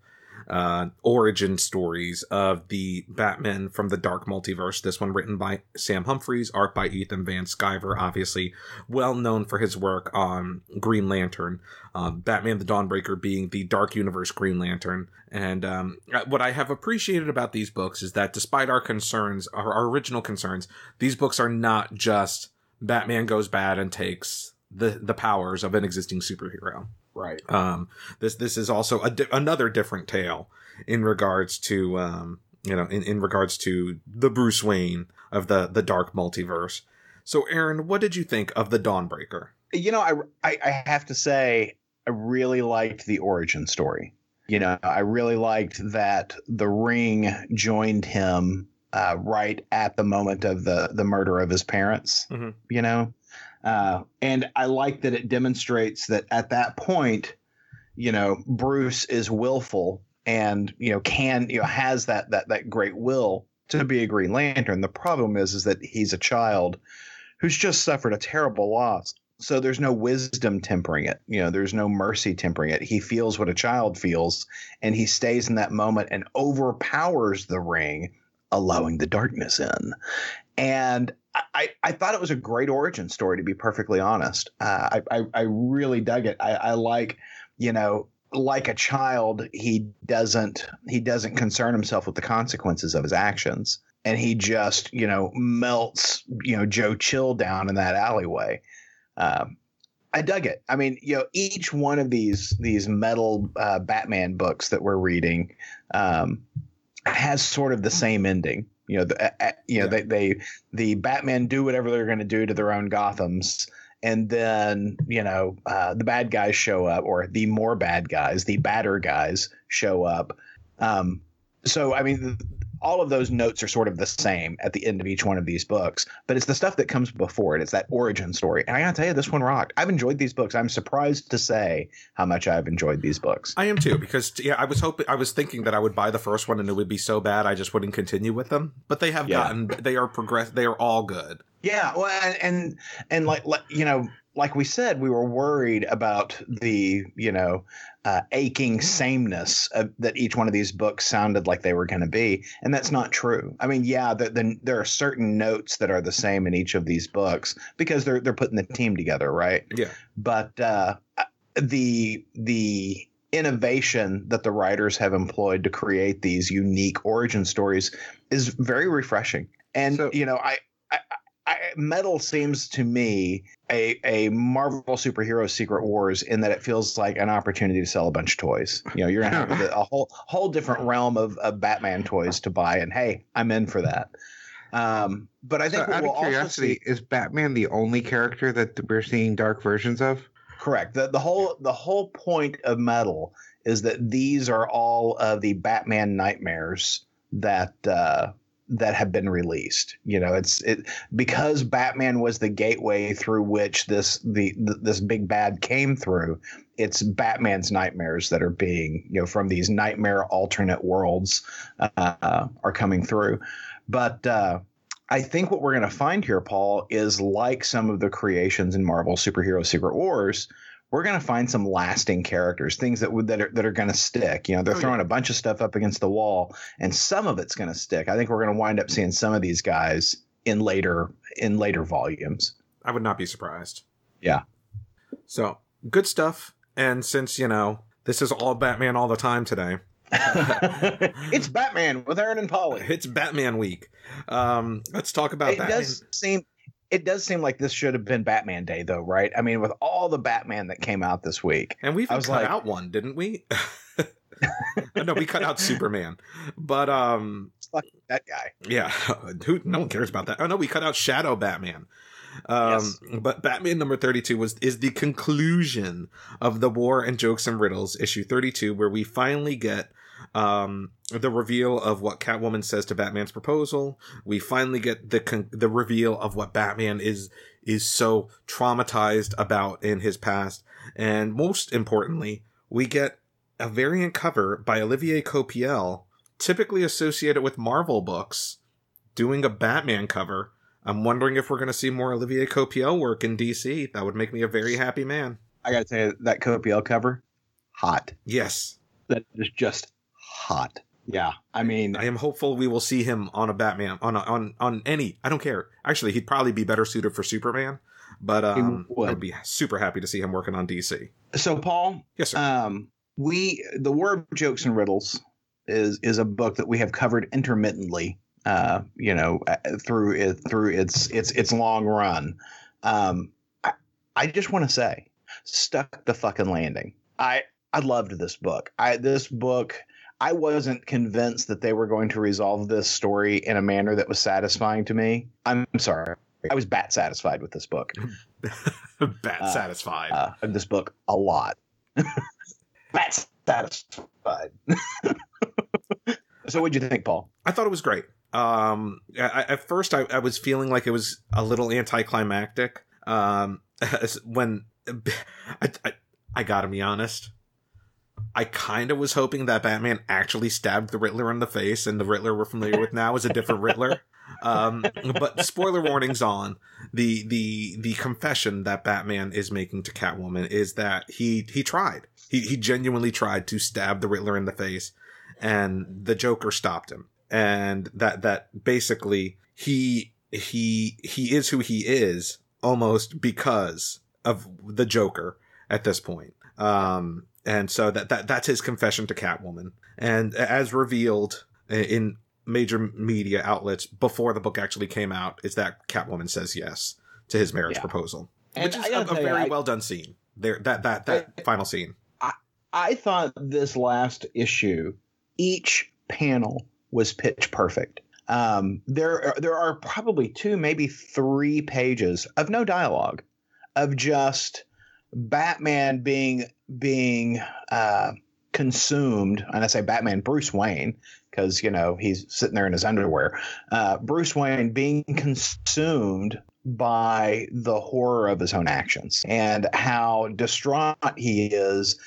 uh, origin stories of the Batman from the Dark Multiverse. This one written by Sam Humphries, art by Ethan Van Sciver, obviously well known for his work on Green Lantern. Uh, Batman the Dawnbreaker being the Dark Universe Green Lantern. And um, what I have appreciated about these books is that despite our concerns, our, our original concerns, these books are not just Batman goes bad and takes the the powers of an existing superhero. Right. Um, this this is also a di- another different tale in regards to um, you know in, in regards to the Bruce Wayne of the the dark multiverse. So, Aaron, what did you think of the Dawnbreaker? You know, I, I, I have to say, I really liked the origin story. You know, I really liked that the Ring joined him uh, right at the moment of the the murder of his parents. Mm-hmm. You know, uh, and I like that it demonstrates that at that point, you know, Bruce is willful and you know can you know has that that that great will to be a Green Lantern. The problem is is that he's a child who's just suffered a terrible loss. So there's no wisdom tempering it. You know, there's no mercy tempering it. He feels what a child feels, and he stays in that moment and overpowers the ring, allowing the darkness in. And I, I thought it was a great origin story, to be perfectly honest. Uh, I, I, I really dug it. I, I like, you know, like a child, he doesn't he doesn't concern himself with the consequences of his actions, and he just you know melts you know Joe Chill down in that alleyway. Um, I dug it. I mean, you know, each one of these these metal uh, Batman books that we're reading um, has sort of the same ending. You know, the, uh, you know, yeah. they, they, the Batman do whatever they're going to do to their own Gotham's, and then you know, uh, the bad guys show up, or the more bad guys, the badder guys show up. Um, so, I mean, all of those notes are sort of the same at the end of each one of these books, but it's the stuff that comes before it. It's that origin story. And I gotta tell you, this one rocked. I've enjoyed these books. I'm surprised to say how much I've enjoyed these books. I am too, because yeah, I was hoping, I was thinking that I would buy the first one and it would be so bad I just wouldn't continue with them. But they have yeah. gotten, they are progress, they are all good. Yeah, well, and and, and like, like you know, like we said, we were worried about the you know uh, aching sameness of, that each one of these books sounded like they were going to be, and that's not true. I mean, yeah, the, the, there are certain notes that are the same in each of these books because they're they're putting the team together, right? Yeah. But uh, the the innovation that the writers have employed to create these unique origin stories is very refreshing. And so, you know, I, I I, metal seems to me a, a Marvel superhero Secret Wars in that it feels like an opportunity to sell a bunch of toys. You know, you're gonna have a, whole whole different realm of, of Batman toys to buy, and hey, I'm in for that. Um, but I think so out we'll of curiosity, see, is Batman the only character that we're seeing dark versions of? Correct. The the whole the whole point of metal is that these are all of the Batman nightmares that uh, that have been released. You know, it's it because Batman was the gateway through which this the, this big bad came through. It's Batman's nightmares that are being you know from these nightmare alternate worlds uh, are coming through. But uh, I think what we're going to find here, Paul, is like some of the creations in Marvel Superhero Secret Wars. We're going to find some lasting characters, things that would that are that are going to stick. You know, they're Oh, throwing yeah. a bunch of stuff up against the wall, and some of it's going to stick. I think we're going to wind up seeing some of these guys in later in later volumes. I would not be surprised. Yeah. So good stuff. And since, you know, this is all Batman all the time today, it's Batman with Aaron and Polly. it's Batman week. Um, let's talk about it that. does seem it does seem like this should have been Batman Day though, right? I mean, with all the Batman that came out this week. And we've I was cut like- out one, didn't we? no, we cut out Superman. But um Fuck that guy. yeah, who no one cares about that. Oh no, we cut out Shadow Batman. Um Yes. but Batman number 32 was is the conclusion of the War and Jokes and Riddles issue 32 where we finally get um the reveal of what Catwoman says to Batman's proposal. We finally get the con- the reveal of what Batman is is so traumatized about in his past and most importantly, we get a variant cover by Olivier Coipel, typically associated with Marvel books, doing a Batman cover. I'm wondering if we're going to see more Olivier Coipel work in DC. That would make me a very happy man. I gotta tell you, that Coipel cover, hot. Yes, That is just hot. Yeah, I mean, I am hopeful we will see him on a Batman on a, on on any. I don't care. Actually, he'd probably be better suited for Superman, but um, would. I would be super happy to see him working on DC. so Paul, Yes, sir. um, we the War of Jokes and Riddles is is a book that we have covered intermittently. Uh, you know, uh, through it through its its its long run. Um, I, I just want to say, stuck the fucking landing. I I loved this book. I this book. I wasn't convinced that they were going to resolve this story in a manner that was satisfying to me. I'm sorry. I was bat satisfied with this book. Bat uh, satisfied. Uh, of this book a lot. bat satisfied. so, what'd you think, Paul? I thought it was great. Um, I, at first, I, I was feeling like it was a little anticlimactic. Um, when I, I, I gotta be honest, I kind of was hoping that Batman actually stabbed the Riddler in the face, and the Riddler we're familiar with now is a different Riddler. Um, but spoiler warnings on the the the confession that Batman is making to Catwoman is that he he tried he he genuinely tried to stab the Riddler in the face, and the Joker stopped him, and that that basically he he he is who he is almost because of the Joker at this point. Um, and so that that that's his confession to Catwoman, and as revealed in major media outlets before the book actually came out, is that Catwoman says yes to his marriage Yeah. proposal, And which is I a, a very I- well done scene. There, that that that final scene. I thought this last issue, each panel was pitch perfect. Um, there, are, there are probably two, maybe three pages of no dialogue, of just Batman being being uh, consumed. And I say Batman, Bruce Wayne, because you know he's sitting there in his underwear. Uh, Bruce Wayne being consumed by the horror of his own actions and how distraught he is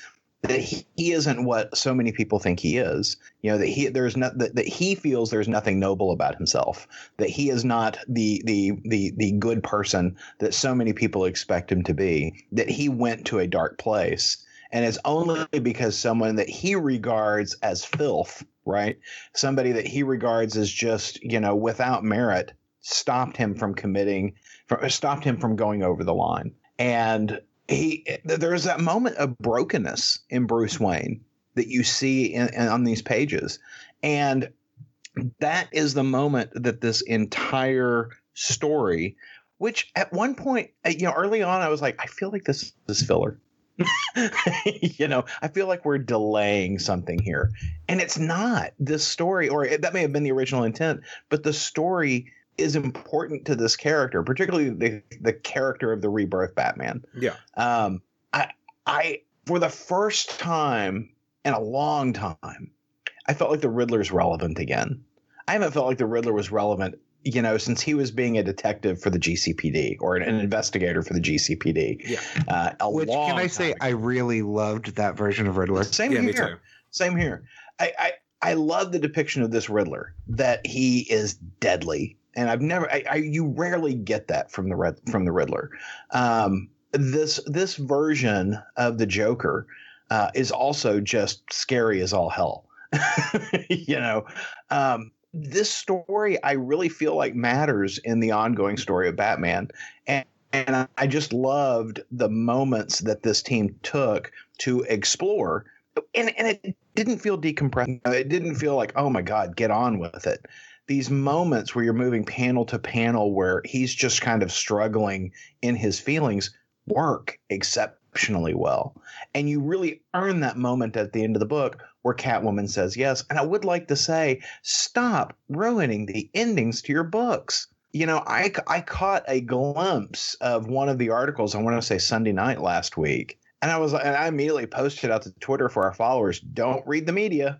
that he, he isn't what so many people think he is. You know that he there's not that, that he feels there's nothing noble about himself. That he is not the the the the good person that so many people expect him to be. That he went to a dark place, and it's only because someone that he regards as filth, right? Somebody that he regards as just you know without merit, stopped him from committing, from, stopped him from going over the line, and he there's that moment of brokenness in Bruce Wayne that you see in, in, on these pages, and that is the moment that this entire story, which at one point, uh, you know, early on, I was like, I feel like this is filler. you know, I feel like we're delaying something here, and it's not this story, or it, that may have been the original intent, but the story is important to this character, particularly the the character of the rebirth Batman. Yeah. Um, I, I, for the first time in a long time, I felt like the Riddler's relevant again. I haven't felt like the Riddler was relevant, you know, since he was being a detective for the GCPD or an, an investigator for the GCPD. Yeah. Uh, a Which long can I say ago. I really loved that version of Riddler. Same Yeah, here. me too. Same here. I, I I love the depiction of this Riddler that he is deadly and I've never, I, I you rarely get that from the Red, from the Riddler. Um, this this version of the Joker uh, is also just scary as all hell. you know, um, this story I really feel like matters in the ongoing story of Batman, and and I just loved the moments that this team took to explore, and and it didn't feel decompressed. It didn't feel like oh my god, get on with it. These moments where you're moving panel to panel, where he's just kind of struggling in his feelings, work exceptionally well, and you really earn that moment at the end of the book where Catwoman says yes. And I would like to say, stop ruining the endings to your books. You know, I, I caught a glimpse of one of the articles, I want to say Sunday night last week. And I was and I immediately posted out to Twitter for our followers, don't read the media.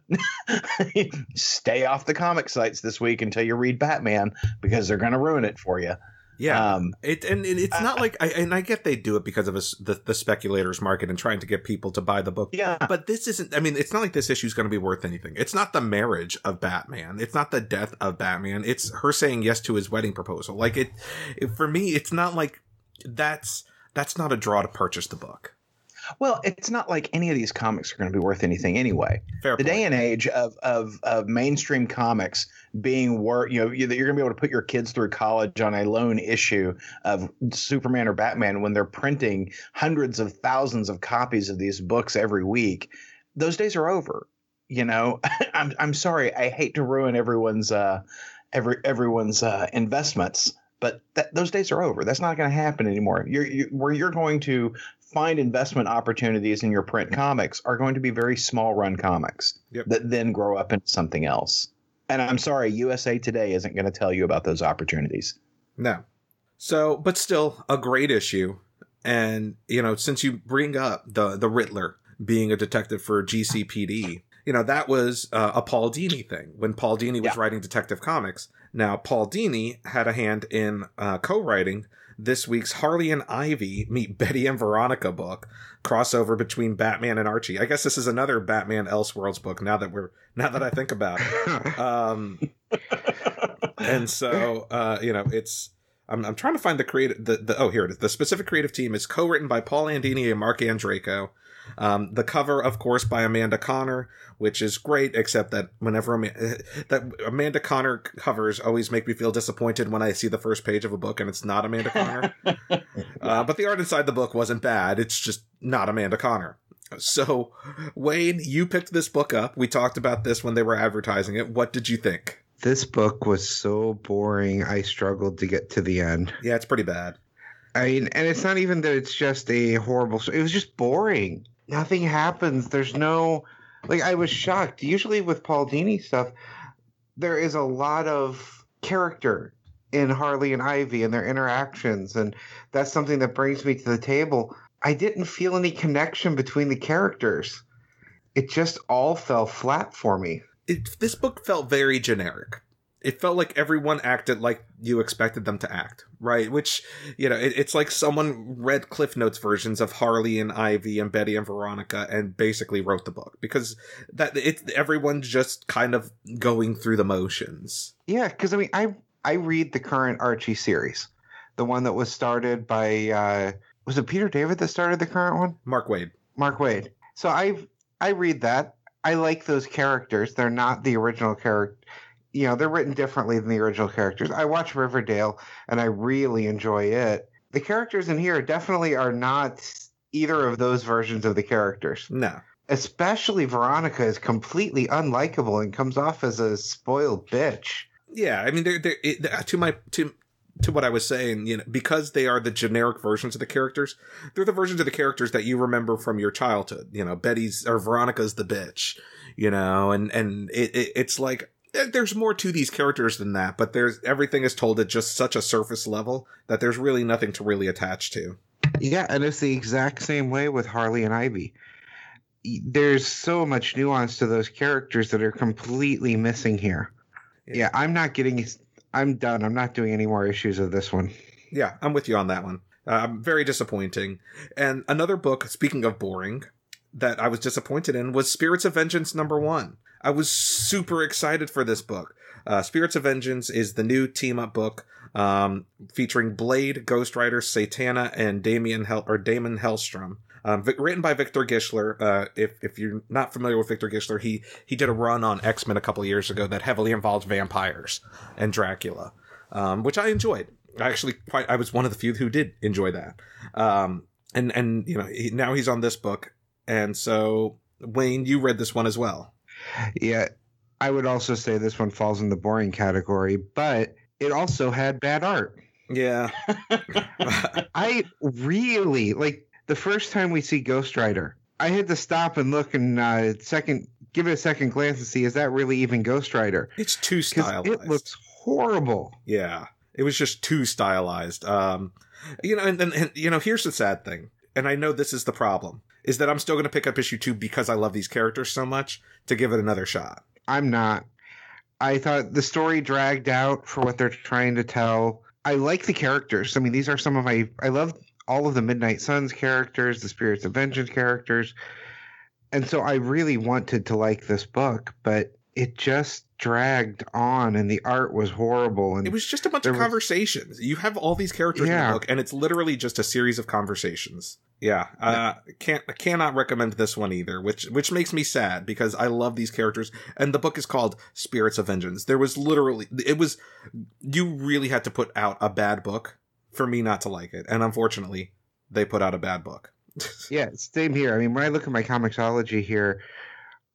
Stay off the comic sites this week until you read Batman because they're going to ruin it for you. Yeah, um, it and it's not like I and I get they do it because of a, the the speculators market and trying to get people to buy the book. Yeah, but this isn't. I mean, it's not like this issue is going to be worth anything. It's not the marriage of Batman. It's not the death of Batman. It's her saying yes to his wedding proposal. Like it, it for me, it's not like that's that's not a draw to purchase the book. Well, it's not like any of these comics are going to be worth anything anyway. Fair the point. day and age of, of, of mainstream comics being worth, you know, you're going to be able to put your kids through college on a lone issue of Superman or Batman when they're printing hundreds of thousands of copies of these books every week. Those days are over. You know, I'm I'm sorry. I hate to ruin everyone's uh, every everyone's uh, investments but that, those days are over. That's not going to happen anymore. You're, you, where you're going to find investment opportunities in your print comics are going to be very small run comics Yep. that then grow up into something else. And I'm sorry, USA Today isn't going to tell you about those opportunities. No. So, but still a great issue. And, you know, since you bring up the, the Riddler being a detective for GCPD, you know, that was uh, a Paul Dini thing when Paul Dini was Yeah. writing Detective Comics. Now, Paul Dini had a hand in uh, co-writing this week's Harley and Ivy meet Betty and Veronica book crossover between Batman and Archie. I guess this is another Batman Elseworlds book now that we're now that I think about it. Um, and so uh, you know it's I'm, I'm trying to find the creative the, the oh here it is the specific creative team is co-written by Paul Andini and Marc Andreyko. Um, the cover, of course, by Amanda Conner, which is great, except that whenever Ama- that Amanda Conner covers always make me feel disappointed when I see the first page of a book and it's not Amanda Conner. uh, but the art inside the book wasn't bad; it's just not Amanda Conner. So, Wayne, you picked this book up. We talked about this when they were advertising it. What did you think? this book was so boring. I struggled to get to the end. Yeah, it's pretty bad. I mean, and it's not even that it's just a horrible. It was just boring. Nothing happens. There's no, like, I was shocked. Usually with Paul Dini stuff, there is a lot of character in Harley and Ivy and their interactions, and that's something that brings me to the table. I didn't feel any connection between the characters. It just all fell flat for me. It, this book felt very generic. It felt like everyone acted like you expected them to act, right? Which, you know, it, it's like someone read Cliff Notes versions of Harley and Ivy and Betty and Veronica and basically wrote the book because that it's everyone's just kind of going through the motions. Yeah, because I mean, I I read the current Archie series, the one that was started by uh, was it Peter David that started the current one? Mark Waid. Mark Waid. So I I read that. I like those characters. They're not the original character. You know, they're written differently than the original characters. I watch Riverdale and I really enjoy it. The characters in here definitely are not either of those versions of the characters. No. Especially Veronica is completely unlikable and comes off as a spoiled bitch. Yeah, I mean, they're, they're it, to my to to what I was saying, you know, because they are the generic versions of the characters, they're the versions of the characters that you remember from your childhood. You know, Betty's or Veronica's the bitch, you know, and and it, it it's like there's more to these characters than that, but there's everything is told at just such a surface level that there's really nothing to really attach to. Yeah, and it's the exact same way with Harley and Ivy. There's so much nuance to those characters that are completely missing here. Yeah. Yeah, I'm not getting. I'm done. I'm not doing any more issues of this one. Yeah, I'm with you on that one. Um, very disappointing. And another book, speaking of boring, that I was disappointed in was Spirits of Vengeance number one. I was super excited for this book. Uh, Spirits of Vengeance is the new team up book um, featuring Blade, Ghost Rider, Satana, and Damien Hel- or Damon Hellstrom. Um, vi- written by Victor Gischler. Uh, if if you're not familiar with Victor Gischler, he he did a run on X Men a couple years ago that heavily involved vampires and Dracula, um, which I enjoyed. I actually quite I was one of the few who did enjoy that. Um, and and you know he, now he's on this book, and so Wayne, you read this one as well. Yeah, I would also say this one falls in the boring category, but it also had bad art. Yeah, I really like the first time we see Ghost Rider. I had to stop and look and uh, second give it a second glance and see is that really even Ghost Rider? it's too stylized. it looks horrible. Yeah, it was just too stylized. Um, you know, and, and, and you know, here's the sad thing, and I know this is the problem, is that I'm still going to pick up issue two because I love these characters so much to give it another shot. I'm not. I thought the story dragged out for what they're trying to tell. I like the characters. I mean, these are some of my. I love all of the Midnight Suns characters, the Spirits of Vengeance characters, and so I really wanted to like this book, but it just dragged on, and the art was horrible. And It was just a bunch of was- conversations. You have all these characters in the book, and it's literally just a series of conversations. Yeah, uh, can't I cannot recommend this one either, which which makes me sad because I love these characters, and the book is called Spirits of Vengeance. There was literally it was you really had to put out a bad book for me not to like it, and unfortunately, they put out a bad book. Yeah, same here. I mean, when I look at my Comixology here,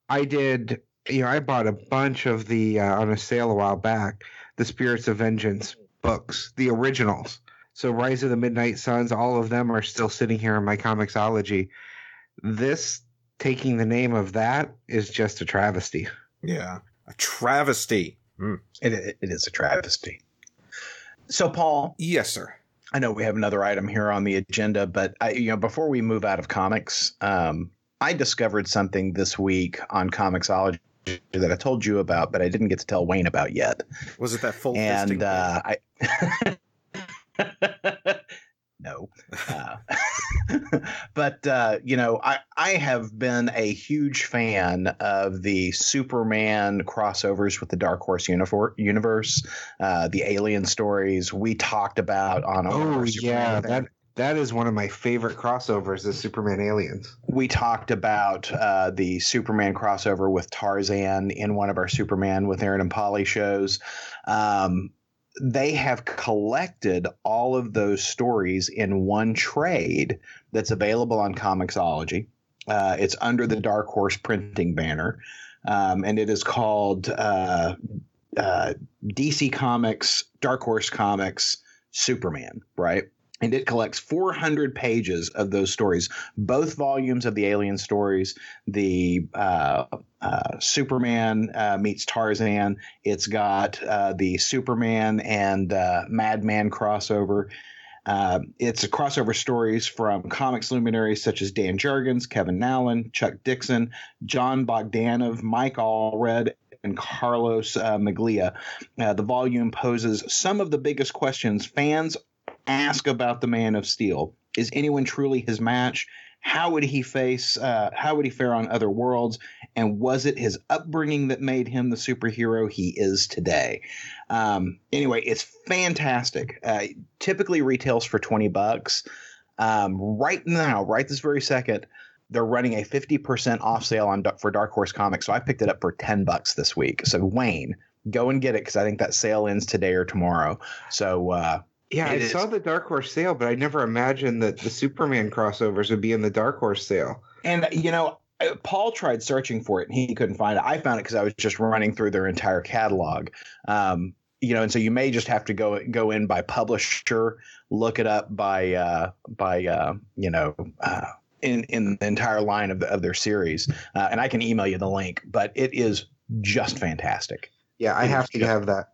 I did, you know, I bought a bunch of the uh, on a sale a while back, the Spirits of Vengeance books, the originals. So Rise of the Midnight Suns, all of them are still sitting here in my Comixology. This taking the name of that is just a travesty. Yeah, a travesty. Mm. It, it, it is a travesty. So, Paul, Yes, sir. I know we have another item here on the agenda, but I, you know, before we move out of comics, um, I discovered something this week on Comixology that I told you about, but I didn't get to tell Wayne about yet. Was it that full and uh, I no, uh, but uh, you know, I I have been a huge fan of the Superman crossovers with the Dark Horse unifor- universe, uh, the Alien stories we talked about on Oh yeah, that that is one of my favorite crossovers, the Superman Aliens. we talked about uh, the Superman crossover with Tarzan in one of our Superman with Aaron and Polly shows. Um, they have collected all of those stories in one trade that's available on Comixology. Uh, it's under the Dark Horse printing banner, um, and it is called uh, uh, DC Comics, Dark Horse Comics, Superman, right? And it collects 400 pages of those stories, both volumes of the Alien stories, the uh, uh, Superman uh, meets Tarzan. It's got uh, the Superman and Madman crossover. Uh, it's a crossover stories from comics luminaries such as Dan Jurgens, Kevin Nowlan, Chuck Dixon, John Bogdanove, Mike Allred, and Carlos uh, Meglia. Uh, the volume poses some of the biggest questions fans ask about the Man of Steel. Is anyone truly his match? How would he face? Uh, how would he fare on other worlds? And was it his upbringing that made him the superhero he is today? Um, anyway, it's fantastic. Uh, typically retails for twenty bucks. Um, right now, right this very second, they're running a fifty percent off sale on for Dark Horse Comics. So I picked it up for ten bucks this week. So Wayne, go and get it because I think that sale ends today or tomorrow. So uh, Yeah, I It is. saw the Dark Horse sale, but I never imagined that the Superman crossovers would be in the Dark Horse sale. And you know, uh, Paul tried searching for it and he couldn't find it. I found it because I was just running through their entire catalog. Um, you know, and so you may just have to go go in by publisher, look it up by uh, by uh, you know. Uh, in, in the entire line of, the, of their series, uh, and I can email you the link. But it is just fantastic. Yeah, I have to have that.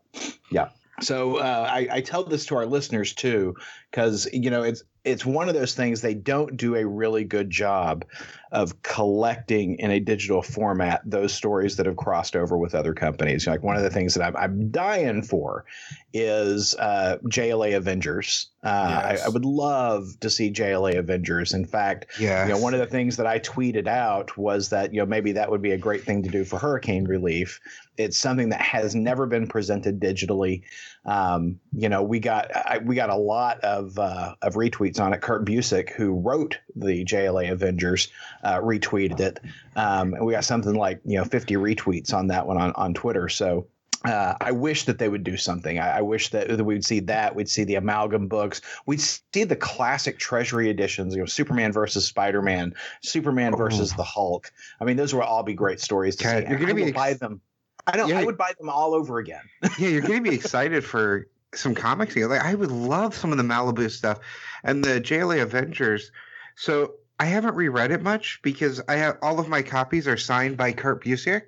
So uh, I, I tell this to our listeners too, because you know it's it's one of those things they don't do a really good job of collecting in a digital format those stories that have crossed over with other companies. Like one of the things that I'm, I'm dying for is uh, JLA Avengers. Uh, yes. I, I, would love to see JLA Avengers. In fact, yes. you know, one of the things that I tweeted out was that you know maybe that would be a great thing to do for hurricane relief. It's something that has never been presented digitally. Um, you know, we got I, we got a lot of uh, of retweets on it. Kurt Busiek, who wrote the JLA Avengers, uh, retweeted it, um, and we got something like you know 50 retweets on that one on on Twitter. So uh, I wish that they would do something. I, I wish that, that, we'd see that. We'd see the amalgam books. We'd see the classic Treasury editions. You know, Superman versus Spider Man, Superman oh. versus the Hulk. I mean, those would all be great stories to see. You're going to be buy them. I don't. Yeah, I would buy them all over again. yeah, you're going to be excited for some comics. Like I would love some of the Malibu stuff and the JLA Avengers. So I haven't reread it much because I have all of my copies are signed by Kurt Busiek.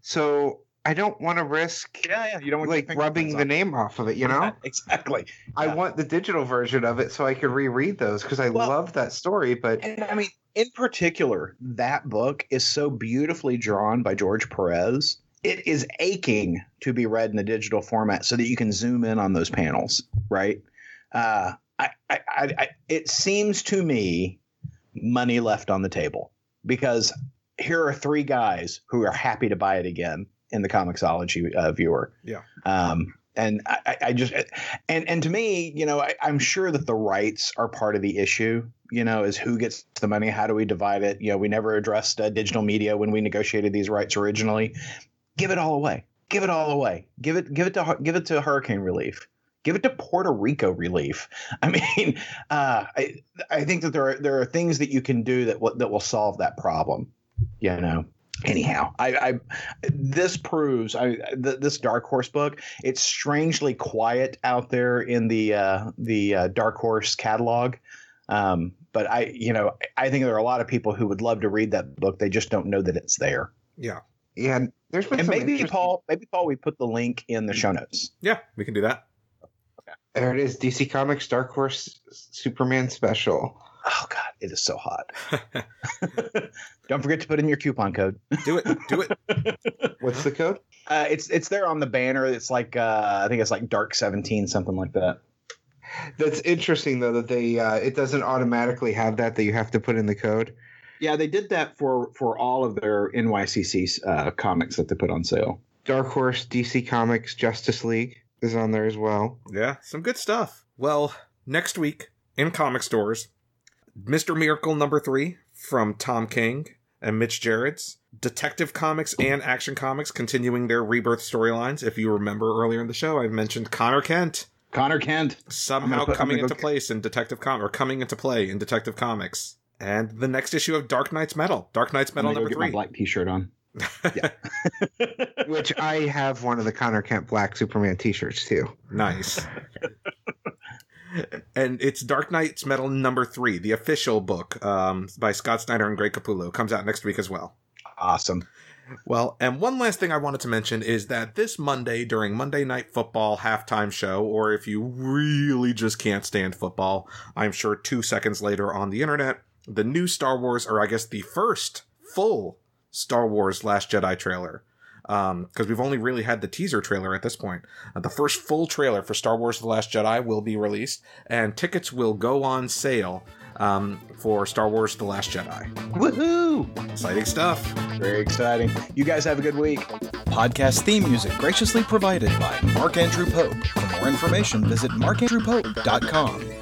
So I don't want to risk yeah, yeah. You don't want like rubbing the name off of it, you know? exactly. I want the digital version of it so I can reread those because I well, love that story. But and, I mean, in particular, that book is so beautifully drawn by George Perez. It is aching to be read in the digital format so that you can zoom in on those panels, right? Uh, I, I, I, it seems to me money left on the table because here are three guys who are happy to buy it again in the Comixology uh, viewer. Yeah. Um, and I, I, just and and to me, you know, I, am sure that the rights are part of the issue. You know, is who gets the money? How do we divide it? You know, we never addressed uh, digital media when we negotiated these rights originally. Give it all away. Give it all away. Give it give it to give it to hurricane relief. Give it to Puerto Rico relief. I mean, uh, I I think that there are there are things that you can do that will, that will solve that problem. You know anyhow I, I, this proves I, th- this dark horse book it's strangely quiet out there in the uh, the uh, dark horse catalog um, but i you know i think there are a lot of people who would love to read that book they just don't know that it's there yeah yeah there's been and maybe paul maybe paul we put the link in the show notes yeah we can do that okay. there it is dc comics dark horse superman special Oh God, it is so hot. Don't forget to put in your coupon code. Do it. Do it. What's the code? Uh, it's it's there on the banner. It's like uh, I think it's like dark seventeen, something like that. That's interesting though that they uh, it doesn't automatically have that that you have to put in the code. Yeah, they did that for for all of their NYCC uh, comics that they put on sale. Dark Horse, DC Comics, Justice League is on there as well. Yeah, some good stuff. Well, next week in comic stores, Mr. Miracle number three from Tom King and Mitch Gerads Detective Comics and Action Comics continuing their rebirth storylines. If you remember earlier in the show, I mentioned Conner Kent. Conner Kent somehow put, coming into place in Detective Com or coming into play in Detective Comics. And the next issue of Dark Nights Metal. Dark Nights Metal number three. black T-shirt on. Which I have one of the Conner Kent Black Superman T-shirts too. Nice. and it's Dark Nights Metal number three, the official book um, by Scott Snyder and Greg Capullo. Comes out next week as well. Awesome. Well, and one last thing I wanted to mention is that this Monday during Monday Night Football halftime show, or if you really just can't stand football, I'm sure two seconds later on the internet, the new Star Wars, or I guess the first full Star Wars Last Jedi trailer because um, we've only really had the teaser trailer at this point. Uh, the first full trailer for Star Wars The Last Jedi will be released, and tickets will go on sale um, for Star Wars The Last Jedi. Woohoo! Exciting stuff. Very exciting. You guys have a good week. Podcast theme music graciously provided by Mark Andrew Pope. For more information, visit markandrewpope.com.